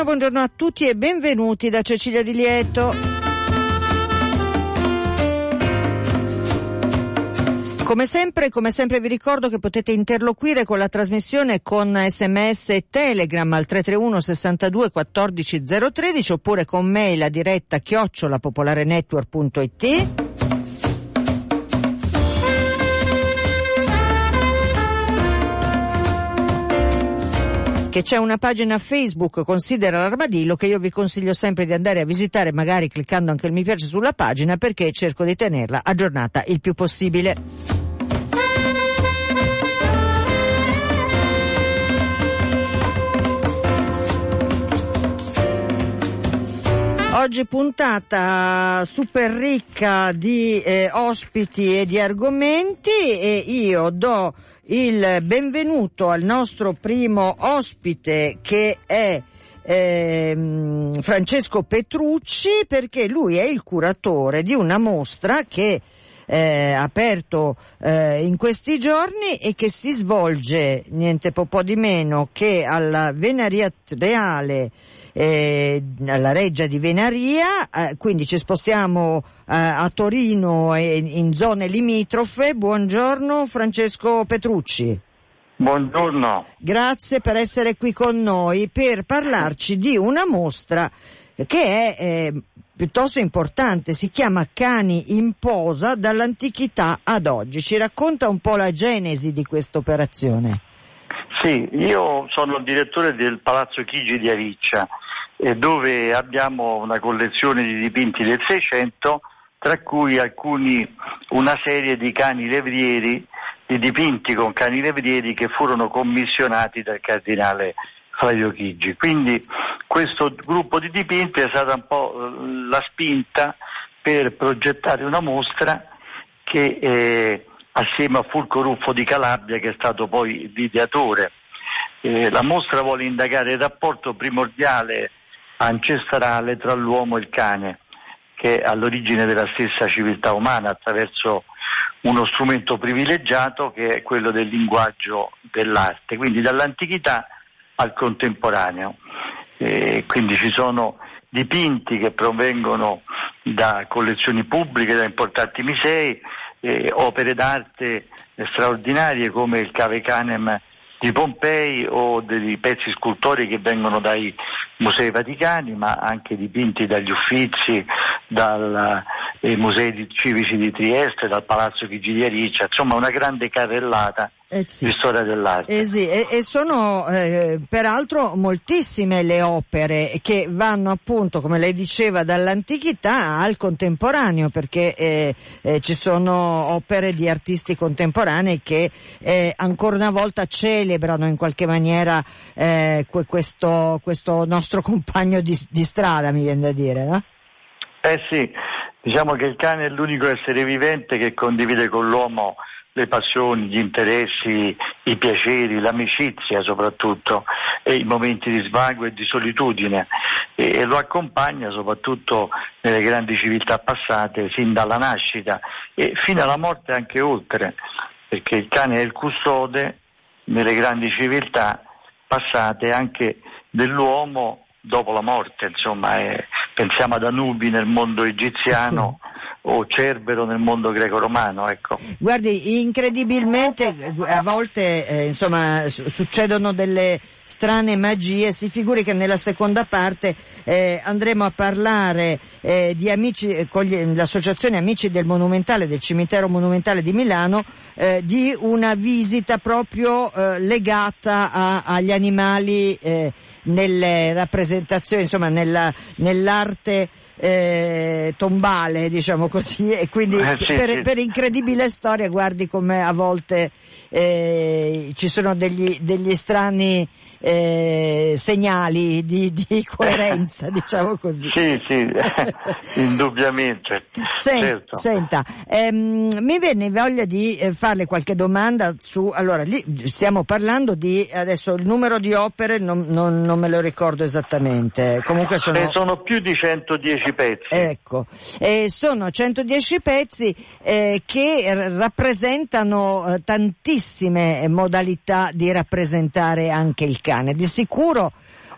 Buongiorno, buongiorno a tutti e benvenuti da Cecilia Di Lieto. Come sempre, come sempre vi ricordo che potete interloquire con la trasmissione con sms e telegram al 331 62 14 013 oppure con mail a diretta chiocciolapopolarenetwork.it. che c'è una pagina Facebook Considera l'armadillo che io vi consiglio sempre di andare a visitare magari cliccando anche il mi piace sulla pagina perché cerco di tenerla aggiornata il più possibile. Oggi puntata super ricca di eh, ospiti e di argomenti e io do il benvenuto al nostro primo ospite che è eh, Francesco Petrucci perché lui è il curatore di una mostra che eh, aperto eh, in questi giorni e che si svolge niente po', di meno che alla Venaria Reale eh, alla Reggia di Venaria, eh, quindi ci spostiamo eh, a Torino e in zone limitrofe. Buongiorno Francesco Petrucci. Buongiorno. Grazie per essere qui con noi per parlarci di una mostra che è eh, piuttosto importante, si chiama Cani in posa dall'antichità ad oggi. Ci racconta un po' la genesi di questa operazione. Sì, io sono il direttore del Palazzo Chigi di Aviccia, eh, dove abbiamo una collezione di dipinti del Seicento, tra cui alcuni, una serie di cani levrieri, di dipinti con cani levrieri che furono commissionati dal cardinale Flavio Chigi. Quindi questo gruppo di dipinti è stata un po' eh, la spinta per progettare una mostra che eh, assieme a Fulco Ruffo di Calabria, che è stato poi l'ideatore, eh, la mostra vuole indagare il rapporto primordiale ancestrale tra l'uomo e il cane, che è all'origine della stessa civiltà umana attraverso uno strumento privilegiato che è quello del linguaggio dell'arte, quindi dall'antichità al contemporaneo. Eh, quindi ci sono dipinti che provengono da collezioni pubbliche, da importanti musei, eh, opere d'arte straordinarie come il Cave Canem di Pompei o dei pezzi scultori che vengono dai musei vaticani, ma anche dipinti dagli uffizi, dai eh, musei civici di Trieste, dal Palazzo di Ariccia, insomma una grande carrellata eh sì. di storia dell'arte. Eh sì, e, e, sono eh, peraltro moltissime le opere che vanno appunto, come lei diceva, dall'antichità al contemporaneo, perché eh, eh ci sono opere di artisti contemporanei che ancora una volta celebrano in qualche maniera questo, questo, nostro compagno di, di, strada, mi viene da dire. No? Eh sì, diciamo che il cane è l'unico essere vivente che condivide con l'uomo le passioni, gli interessi, i piaceri, l'amicizia soprattutto e i momenti di svago e di solitudine e, e lo accompagna soprattutto nelle grandi civiltà passate sin dalla nascita e fino alla morte anche oltre perché il cane è il custode nelle grandi civiltà passate anche dell'uomo dopo la morte, insomma, eh, pensiamo ad Anubi nel mondo egiziano, o Cerbero nel mondo greco-romano. Ecco. Guardi, incredibilmente a volte eh, insomma, succedono delle strane magie, si figuri che nella seconda parte eh, andremo a parlare eh, di amici, eh, con gli, l'associazione Amici del Monumentale, del Cimitero Monumentale di Milano, eh, di una visita proprio eh, legata a, agli animali nelle rappresentazioni, insomma nella, nell'arte eh, tombale, diciamo così, e quindi eh, sì, per, sì. per, incredibile storia guardi come a volte eh, ci sono degli, degli strani eh, segnali di, di coerenza, diciamo così. Sì, sì, indubbiamente. Sen- certo. Senta, ehm, mi venne voglia di eh, farle qualche domanda su, allora lì stiamo parlando di, adesso il numero di opere non, non, non me lo ricordo esattamente, comunque sono... Sono più di 110 pezzi. Ecco, eh, sono 110 pezzi eh, che rappresentano eh, tantissime modalità di rappresentare anche il cane. Di sicuro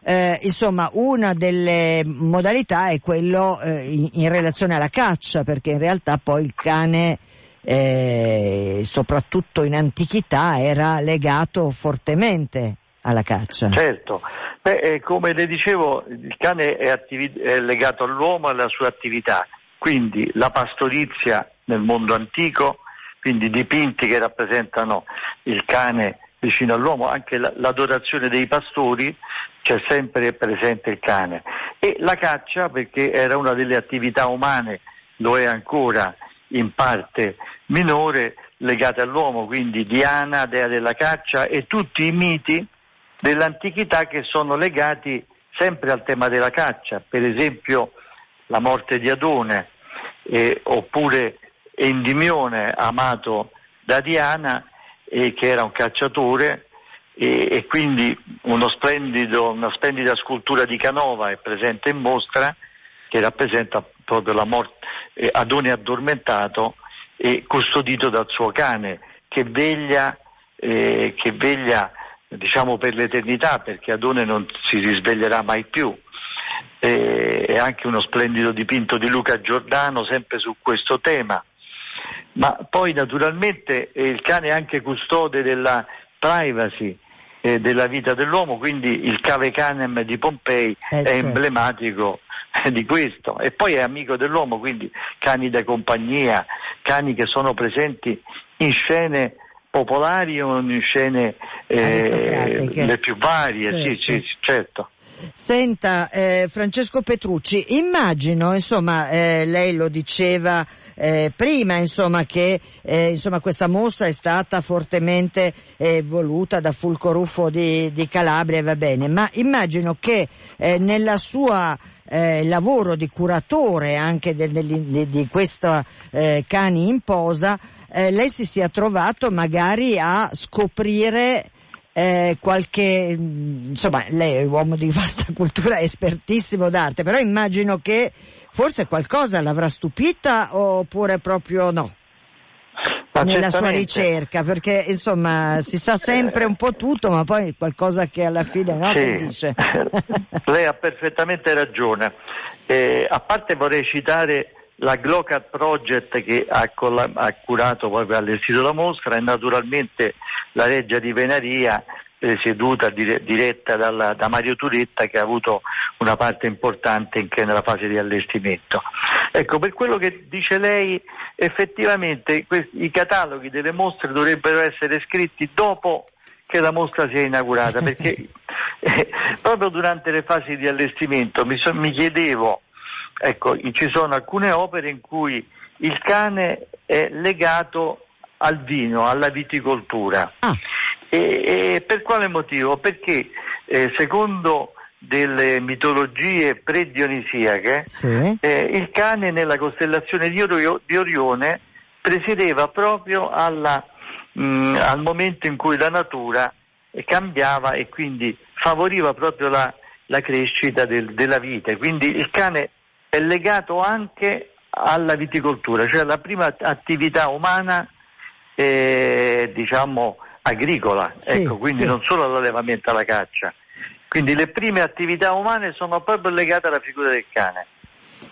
eh, insomma, una delle modalità è quello eh, in, in, relazione alla caccia, perché in realtà poi il cane, eh, soprattutto in antichità, era legato fortemente alla caccia. Certo, Beh, eh, come le dicevo, il cane è, attivi- è legato all'uomo e alla sua attività, quindi la pastorizia nel mondo antico, quindi dipinti che rappresentano il cane vicino all'uomo, anche l'adorazione dei pastori c'è sempre presente il cane. E la caccia perché era una delle attività umane, lo è ancora in parte minore legate all'uomo, quindi Diana, dea della caccia e tutti i miti dell'antichità che sono legati sempre al tema della caccia, per esempio la morte di Adone eh, oppure Endimione amato da Diana eh, che era un cacciatore e, e quindi una splendida scultura di Canova è presente in mostra che rappresenta proprio la morte, eh, Adone addormentato e custodito dal suo cane che veglia, eh, che veglia diciamo per l'eternità perché Adone non si risveglierà mai più. Eh, è anche uno splendido dipinto di Luca Giordano sempre su questo tema ma poi naturalmente eh, il cane è anche custode della privacy eh, della vita dell'uomo, quindi il cave canem di Pompei eh, è certo. emblematico di questo e poi è amico dell'uomo, quindi cani da compagnia, cani che sono presenti in scene popolari o in scene eh, le più varie, certo. Sì, sì, certo. Senta, eh, Francesco Petrucci, immagino, insomma, eh, lei lo diceva eh, prima, insomma, che eh, insomma, questa mostra è stata fortemente eh, voluta da Fulco Ruffo di, di, Calabria, va bene, ma immagino che eh, nella sua lavoro di curatore anche del, di, di questo cani in posa, lei si sia trovato magari a scoprire eh, qualche, insomma, lei è un uomo di vasta cultura, espertissimo d'arte, però immagino che forse qualcosa l'avrà stupita oppure proprio no? Ma nella sua ricerca, perché insomma si sa sempre un po' tutto, ma poi qualcosa che alla fine no, sì. dice. Lei ha perfettamente ragione. Eh, a parte vorrei citare la Glocat Project che ha, colla- ha curato proprio all'estito la mostra e naturalmente la Reggia di Venaria presieduta, dire- diretta dalla, da Mario Turetta che ha avuto una parte importante anche nella fase di allestimento. Ecco, per quello che dice lei, effettivamente questi, i cataloghi delle mostre dovrebbero essere scritti dopo che la mostra sia inaugurata, perché eh, proprio durante le fasi di allestimento mi, so- mi chiedevo Ecco, ci sono alcune opere in cui il cane è legato al vino, alla viticoltura. Ah. E, e, per quale motivo? Perché eh, secondo delle mitologie pre-dionisiache sì. eh, il cane nella costellazione di, Orio, di Orione presiedeva proprio alla, mh, mm, al momento in cui la natura cambiava e quindi favoriva proprio la, la crescita del, della vite. Quindi il cane è legato anche alla viticoltura, cioè alla prima attività umana eh, diciamo agricola, sì, ecco, quindi sì. non solo all'allevamento alla caccia. Quindi le prime attività umane sono proprio legate alla figura del cane.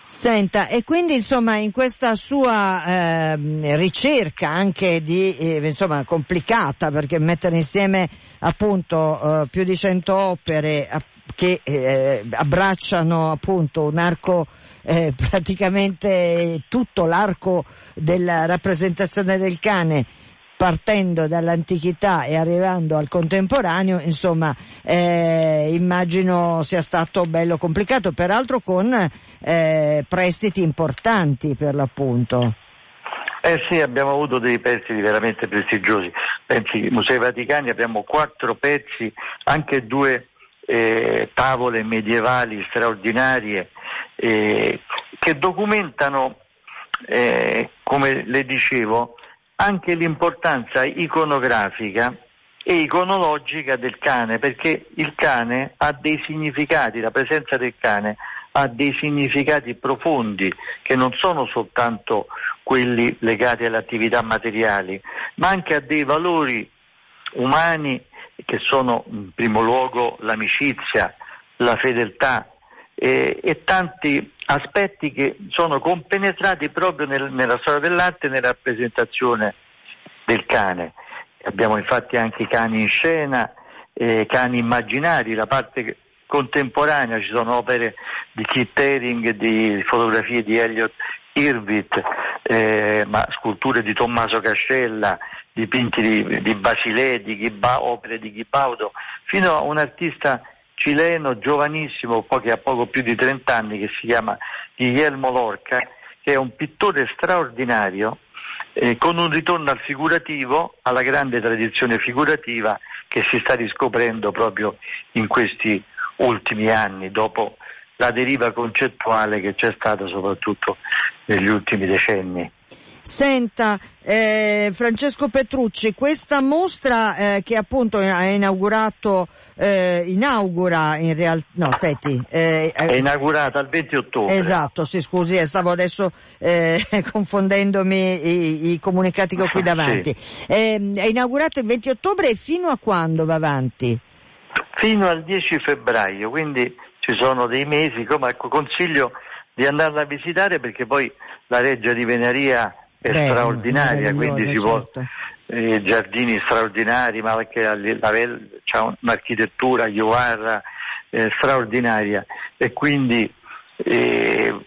Senta, e quindi insomma in questa sua eh, ricerca anche di, eh, insomma complicata perché mettere insieme appunto eh, più di 100 opere che eh, abbracciano appunto un arco eh, praticamente tutto l'arco della rappresentazione del cane partendo dall'antichità e arrivando al contemporaneo, insomma, eh, immagino sia stato bello complicato, peraltro con eh, prestiti importanti per l'appunto. Eh sì, abbiamo avuto dei pezzi veramente prestigiosi. Pensi, Musei Vaticani abbiamo quattro pezzi, anche due eh, tavole medievali straordinarie eh, che documentano, eh, come le dicevo, anche l'importanza iconografica e iconologica del cane, perché il cane ha dei significati, la presenza del cane ha dei significati profondi che non sono soltanto quelli legati alle attività materiali, ma anche a dei valori umani che sono in primo luogo l'amicizia, la fedeltà eh, e tanti aspetti che sono compenetrati proprio nel, nella storia dell'arte e nella rappresentazione del cane. Abbiamo infatti anche i cani in scena, eh, cani immaginari, la parte contemporanea ci sono opere di Keith Haring, di fotografie di Elliot Irvit, eh, ma sculture di Tommaso Cascella, dipinti di, di Basilè, di Ghibà, opere di Ghibaudo, fino a un artista cileno giovanissimo, che ha poco più di 30 anni, che si chiama Guillermo Lorca, che è un pittore straordinario, eh, con un ritorno al figurativo, alla grande tradizione figurativa che si sta riscoprendo proprio in questi ultimi anni, dopo la deriva concettuale che c'è stata soprattutto negli ultimi decenni. Senta, eh, Francesco Petrucci, questa mostra eh, che appunto ha inaugurato, eh, inaugura in realtà, no aspetti. Eh, è inaugurata il 20 ottobre. Esatto, sì scusi, eh, stavo adesso eh, confondendomi i, i, comunicati che ho qui davanti. Sì. è inaugurato il 20 ottobre e fino a quando va avanti? Fino al 10 febbraio, quindi ci sono dei mesi, come ecco, consiglio di andarla a visitare perché poi la Reggia di Venaria è Beh, straordinaria, quindi si può certo. eh, giardini straordinari, ma anche c'è un'architettura Iovarra eh, straordinaria e quindi eh,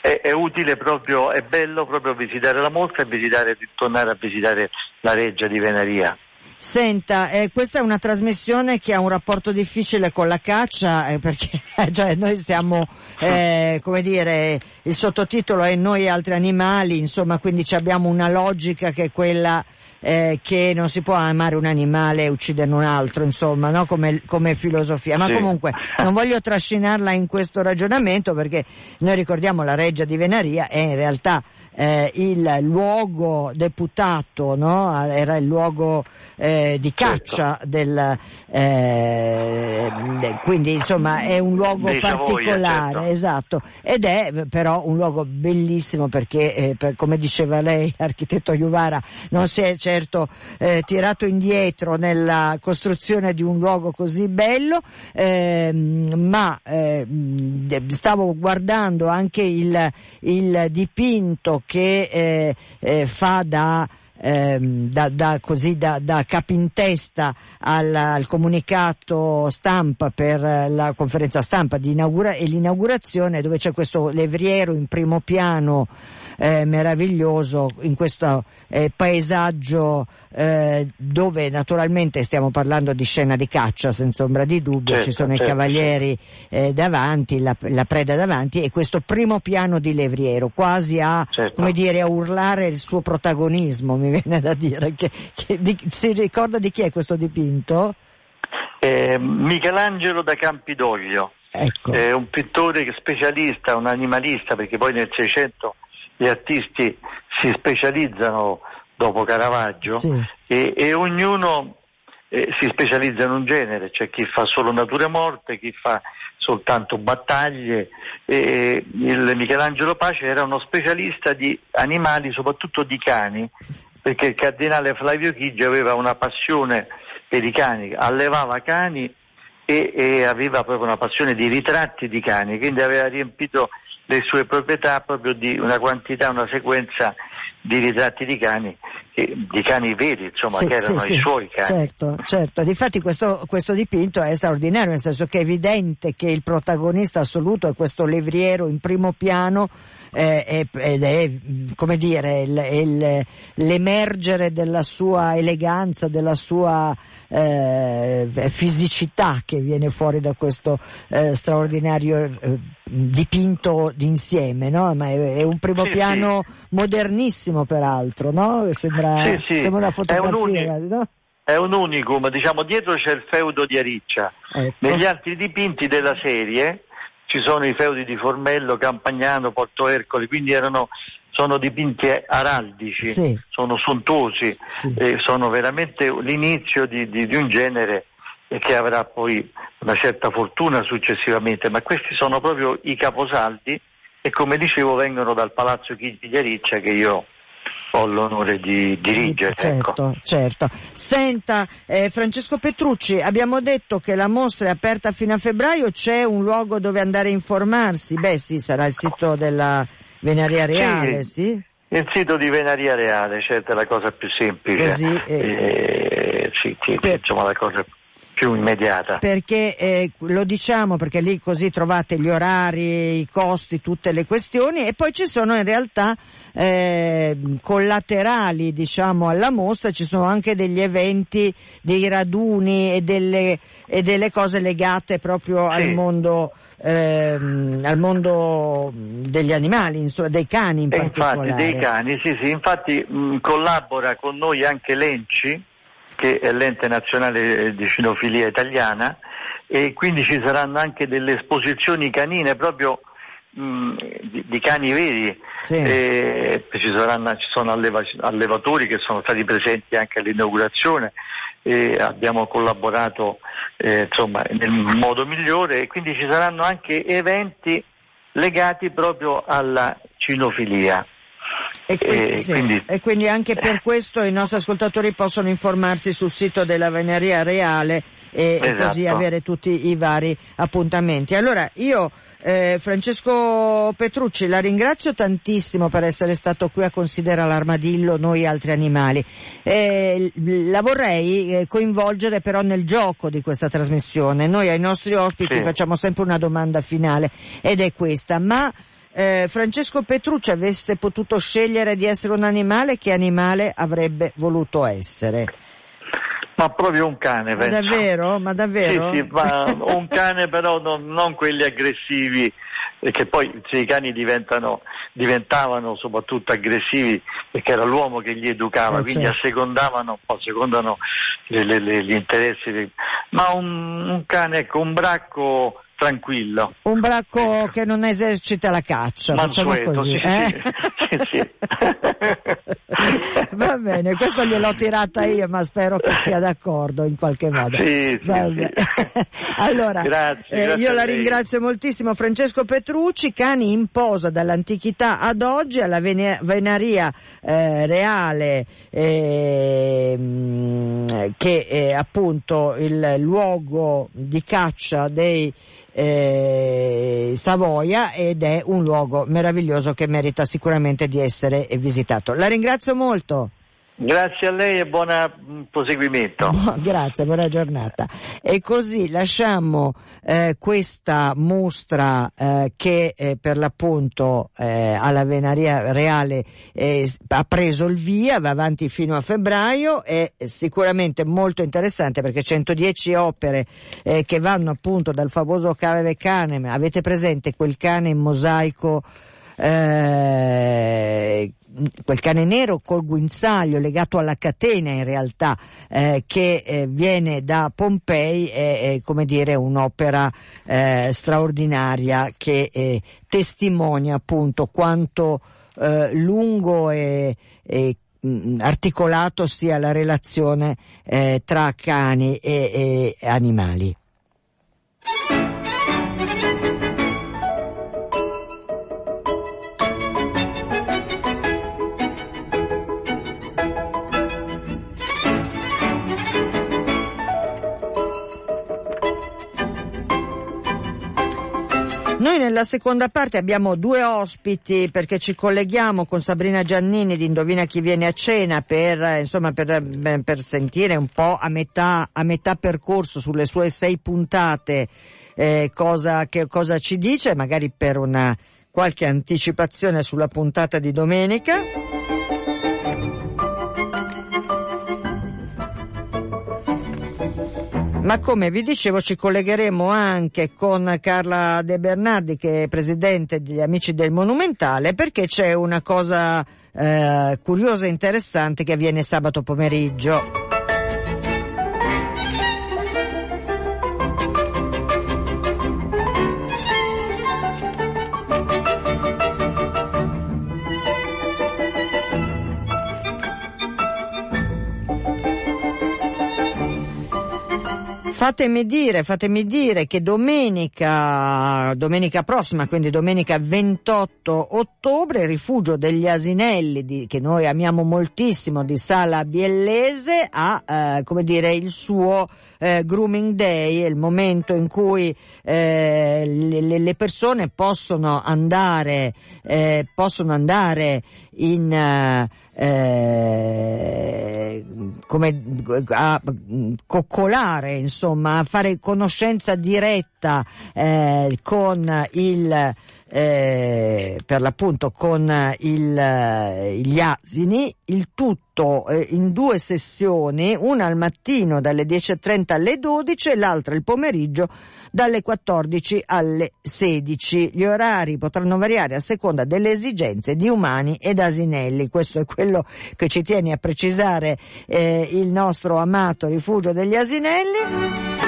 è, è, utile proprio, è bello proprio visitare la mostra e visitare, tornare a visitare la Reggia di Venaria. Senta, eh, questa è una trasmissione che ha un rapporto difficile con la caccia eh, perché cioè, noi siamo, eh, come dire, il sottotitolo è Noi altri animali, insomma, quindi abbiamo una logica che è quella eh, che non si può amare un animale e ucciderne un altro, insomma, no? come, come, filosofia. Ma sì. comunque non voglio trascinarla in questo ragionamento perché noi ricordiamo la reggia di Venaria è in realtà eh, il luogo deputato, no? era il luogo eh, di caccia certo. del, eh, quindi insomma è un luogo Dei particolare, Savoia, certo. esatto, ed è però un luogo bellissimo perché eh, per, come diceva lei, l'architetto Iuvara, non si è certo eh, tirato indietro nella costruzione di un luogo così bello, ehm, ma ehm, stavo guardando anche il, il dipinto che eh, eh, fa da ehm, da, da, così, da, da capintesta al, al, comunicato stampa per la conferenza stampa di inaugura- e l'inaugurazione dove c'è questo levriero in primo piano eh, meraviglioso in questo eh, paesaggio eh, dove naturalmente stiamo parlando di scena di caccia senza ombra di dubbio, certo, ci sono certo, i cavalieri certo. davanti, la, la, preda davanti e questo primo piano di levriero quasi a, certo. come dire, a urlare il suo protagonismo, mi viene da dire. Che, che, di, si ricorda di chi è questo dipinto? Eh, Michelangelo da Campidoglio. Ecco. È un pittore specialista, un animalista, perché poi nel Seicento gli artisti si specializzano dopo Caravaggio sì. e, e, ognuno eh, si specializza in un genere, c'è chi fa solo nature morte, chi fa soltanto battaglie. E il Michelangelo Pace era uno specialista di animali, soprattutto di cani, perché il cardinale Flavio Chigi aveva una passione per i cani, allevava cani e, e aveva proprio una passione di ritratti di cani, quindi aveva riempito le sue proprietà proprio di una quantità, una sequenza di ritratti di cani di cani veri, insomma, sì, che erano sì, i suoi cani. Certo, certo. Difatti questo, questo, dipinto è straordinario, nel senso che è evidente che il protagonista assoluto è questo levriero in primo piano eh, ed è, come dire, il, il, l'emergere della sua eleganza, della sua eh, fisicità che viene fuori da questo eh, straordinario eh, dipinto d'insieme, no? Ma è, è un primo sì, piano modernissimo peraltro, no? Sembra sì, sì. sembra una fotografia. È un, no? è un unicum, diciamo dietro c'è il feudo di Ariccia. Ecco. Negli altri dipinti della serie ci sono i feudi di Formello, Campagnano, Porto Ercole, quindi erano, sono dipinti araldici, sì. sono sontuosi, sì. eh, sono veramente l'inizio di, di, di un genere che avrà poi una certa fortuna successivamente, ma questi sono proprio i caposaldi e come dicevo vengono dal Palazzo Chigi di Ariccia che io ho l'onore di dirigere. Certo, ecco. certo. Senta, eh, Francesco Petrucci, abbiamo detto che la mostra è aperta fino a febbraio, c'è un luogo dove andare a informarsi? Beh sì, sarà il sito della Venaria Reale, sì? sì? Il sito di Venaria Reale, certo, è la cosa più semplice. Così, eh, eh, sì, sì, per... insomma la cosa più più immediata. Perché eh, lo diciamo perché lì così trovate gli orari, i costi, tutte le questioni e poi ci sono in realtà eh, collaterali diciamo alla mostra, ci sono anche degli eventi, dei raduni e delle, e delle cose legate proprio sì. al mondo ehm, al mondo degli animali, insomma, dei cani in particolare. Infatti, dei cani, sì, sì, infatti mh, collabora con noi anche Lenci, che è l'ente nazionale di cinofilia italiana e quindi ci saranno anche delle esposizioni canine proprio mh, di, di, cani veri. Sì. ci, saranno, ci, sono alleva, allevatori che sono stati presenti anche all'inaugurazione e abbiamo collaborato eh, insomma, nel modo migliore e quindi ci saranno anche eventi legati proprio alla cinofilia. E quindi, e, sì. quindi, e quindi, anche per questo i nostri ascoltatori possono informarsi sul sito della Veneria Reale e, esatto. e così avere tutti i vari appuntamenti. Allora io eh, Francesco Petrucci la ringrazio tantissimo per essere stato qui a considerare l'armadillo, noi altri animali. Eh, la vorrei eh, coinvolgere però nel gioco di questa trasmissione. Noi ai nostri ospiti sì. facciamo sempre una domanda finale ed è questa, ma eh, Francesco Petrucci avesse potuto scegliere di essere un animale, che animale avrebbe voluto essere? Ma proprio un cane, Ma penso. davvero? Ma davvero? Sì, sì, ma un cane però non, non quelli aggressivi, che poi se i cani diventavano soprattutto aggressivi perché era l'uomo che li educava, eh, quindi certo. assecondavano un po', secondano le, le, le, gli interessi. Ma un, un cane, ecco, un bracco tranquillo. Un bracco che non esercita la caccia, Mansueto, così. Sì, eh? sì, sì, Va bene, questo gliel'ho tirata io, ma spero che sia d'accordo in qualche modo. Allora, grazie, eh, grazie io la ringrazio moltissimo Francesco Petrucci, cani in posa dall'antichità ad oggi alla Venaria eh, Reale, ehm, che è appunto il luogo di caccia dei eh, Savoia ed è un luogo meraviglioso che merita sicuramente di essere visitato. La ringrazio molto. Grazie a lei e buon mm, proseguimento. grazie, buona giornata. E così lasciamo eh, questa mostra eh, che eh, per l'appunto eh, alla Venaria Reale eh, ha preso il via, va avanti fino a febbraio, è sicuramente molto interessante perché 110 opere eh, che vanno appunto dal famoso Cave Cane, avete presente quel cane in mosaico eh, quel cane nero col guinzaglio legato alla catena in realtà eh, che eh, viene da Pompei è, è come dire un'opera eh, straordinaria che eh, testimonia appunto quanto eh, lungo e, e mm, articolato sia la relazione eh, tra cani e, e animali. Nella seconda parte abbiamo due ospiti perché ci colleghiamo con Sabrina Giannini di Indovina chi viene a cena per, insomma, per, per sentire un po' a metà, a metà percorso sulle sue sei puntate eh, cosa, che, cosa ci dice, magari per una qualche anticipazione sulla puntata di domenica. Ma come vi dicevo ci collegheremo anche con Carla De Bernardi che è presidente degli Amici del Monumentale perché c'è una cosa eh, curiosa e interessante che avviene sabato pomeriggio. Fatemi dire, fatemi dire che domenica, domenica prossima, quindi domenica 28 ottobre, il rifugio degli asinelli, di, che noi amiamo moltissimo, di Sala Biellese, ha, eh, come dire, il suo eh, grooming day, il momento in cui eh, le, le, persone possono andare, eh, possono andare in, eh, come a coccolare, insomma, a fare conoscenza diretta eh, con il eh, per l'appunto con il, eh, gli asini, il tutto eh, in due sessioni, una al mattino dalle 10.30 alle 12 e l'altra il pomeriggio dalle 14 alle 16. Gli orari potranno variare a seconda delle esigenze di umani ed asinelli. Questo è quello che ci tiene a precisare eh, il nostro amato rifugio degli asinelli.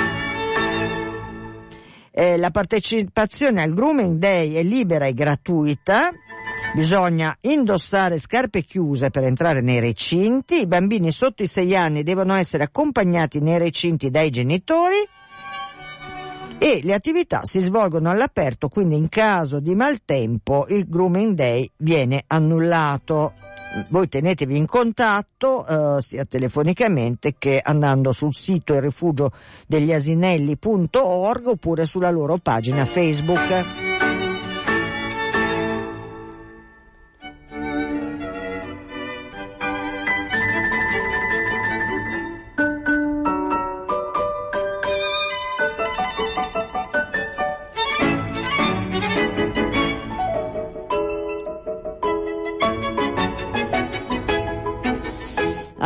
Eh, la partecipazione al Grooming Day è libera e gratuita. Bisogna indossare scarpe chiuse per entrare nei recinti. I bambini sotto i 6 anni devono essere accompagnati nei recinti dai genitori e le attività si svolgono all'aperto, quindi in caso di maltempo il Grooming Day viene annullato voi tenetevi in contatto eh, sia telefonicamente che andando sul sito il rifugio degli asinelli.org oppure sulla loro pagina Facebook.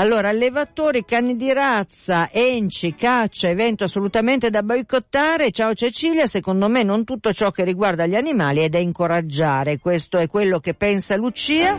Allora, allevatori, cani di razza, enci, caccia, evento assolutamente da boicottare. Ciao Cecilia, secondo me non tutto ciò che riguarda gli animali è da incoraggiare. Questo è quello che pensa Lucia.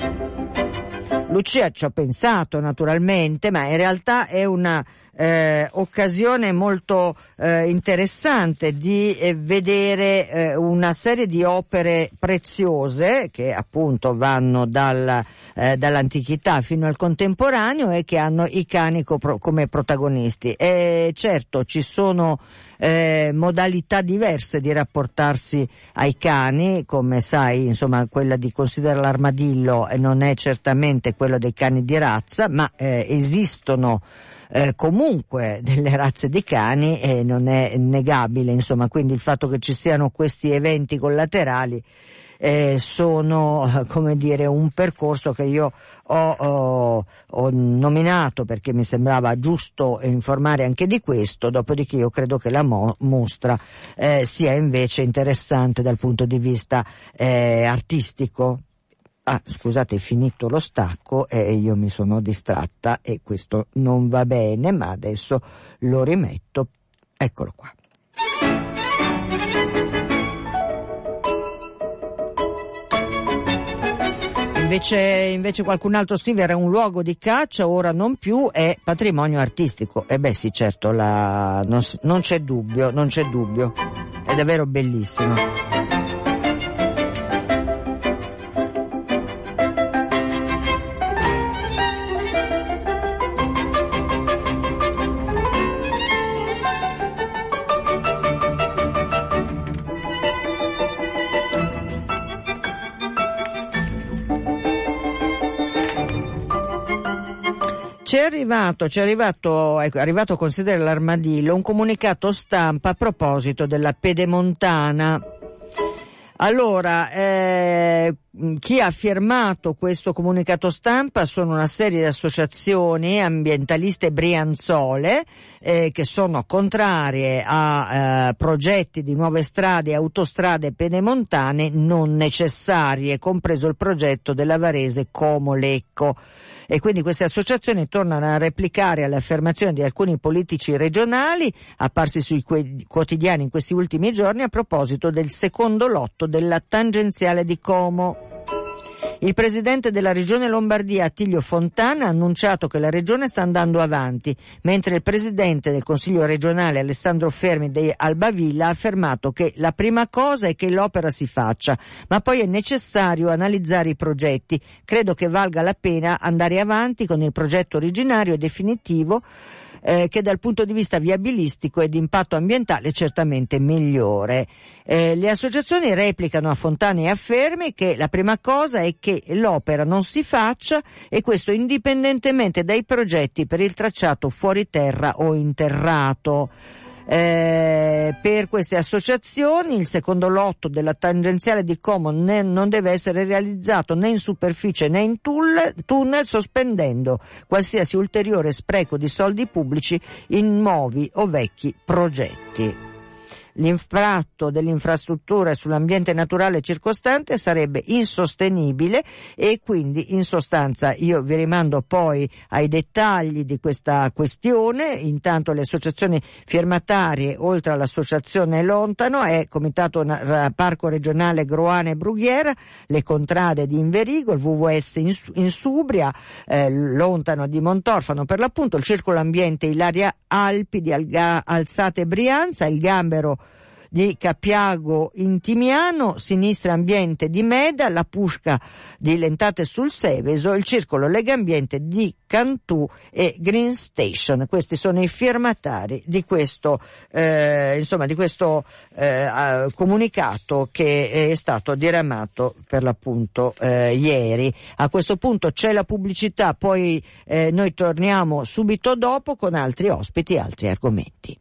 Lucia ci ha pensato naturalmente, ma in realtà è una eh, occasione molto eh, interessante di eh, vedere eh, una serie di opere preziose che appunto vanno dal, eh, dall'antichità fino al contemporaneo e che hanno i cani co- come protagonisti. E certo ci sono eh, modalità diverse di rapportarsi ai cani, come sai, insomma, quella di considerare l'armadillo non è certamente quella dei cani di razza, ma eh, esistono eh, comunque delle razze di cani e non è negabile, insomma, quindi il fatto che ci siano questi eventi collaterali eh, sono come dire un percorso che io ho, ho, ho, nominato perché mi sembrava giusto informare anche di questo, dopodiché io credo che la mo- mostra eh, sia invece interessante dal punto di vista eh, artistico ah scusate è finito lo stacco e io mi sono distratta e questo non va bene ma adesso lo rimetto eccolo qua Invece, invece, qualcun altro scrive era un luogo di caccia, ora non più, è patrimonio artistico. E beh sì, certo, la, non, non c'è dubbio, non c'è dubbio. È davvero bellissimo. Arrivato, ci è arrivato, ecco, è arrivato a considerare l'armadillo un comunicato stampa a proposito della pedemontana. Allora, eh, chi ha firmato questo comunicato stampa sono una serie di associazioni ambientaliste brianzole eh, che sono contrarie a eh, progetti di nuove strade e autostrade pedemontane non necessarie, compreso il progetto della Varese Como-Lecco. E quindi queste associazioni tornano a replicare alle affermazioni di alcuni politici regionali apparsi sui quotidiani in questi ultimi giorni a proposito del secondo lotto della tangenziale di Como. Il presidente della regione Lombardia, Attilio Fontana, ha annunciato che la regione sta andando avanti, mentre il presidente del consiglio regionale Alessandro Fermi di Albavilla ha affermato che la prima cosa è che l'opera si faccia, ma poi è necessario analizzare i progetti. Credo che valga la pena andare avanti con il progetto originario e definitivo eh, che dal punto di vista viabilistico e di impatto ambientale certamente migliore. Eh, le associazioni replicano a Fontana e a Fermi che la prima cosa è che l'opera non si faccia e questo indipendentemente dai progetti per il tracciato fuori terra o interrato. Eh, per queste associazioni il secondo lotto della tangenziale di Como ne, non deve essere realizzato né in superficie né in tunnel, tunnel, sospendendo qualsiasi ulteriore spreco di soldi pubblici in nuovi o vecchi progetti l'impatto dell'infrastruttura sull'ambiente naturale circostante sarebbe insostenibile e quindi in sostanza io vi rimando poi ai dettagli di questa questione, intanto le associazioni firmatarie oltre all'associazione Lontano è Comitato Parco Regionale Groane Brughiera, le contrade di Inverigo, il VVS in, in Subria, eh, Lontano di Montorfano per l'appunto, il Circolo Ambiente Ilaria Alpi di Alga, Alzate Brianza, il Gambero di Capiago Intimiano, Sinistra Ambiente di Meda, la Pusca di Lentate sul Seveso, il Circolo Lega Ambiente di Cantù e Green Station. Questi sono i firmatari di questo, eh, insomma, di questo eh, comunicato che è stato diramato per l'appunto eh, ieri. A questo punto c'è la pubblicità, poi eh, noi torniamo subito dopo con altri ospiti e altri argomenti.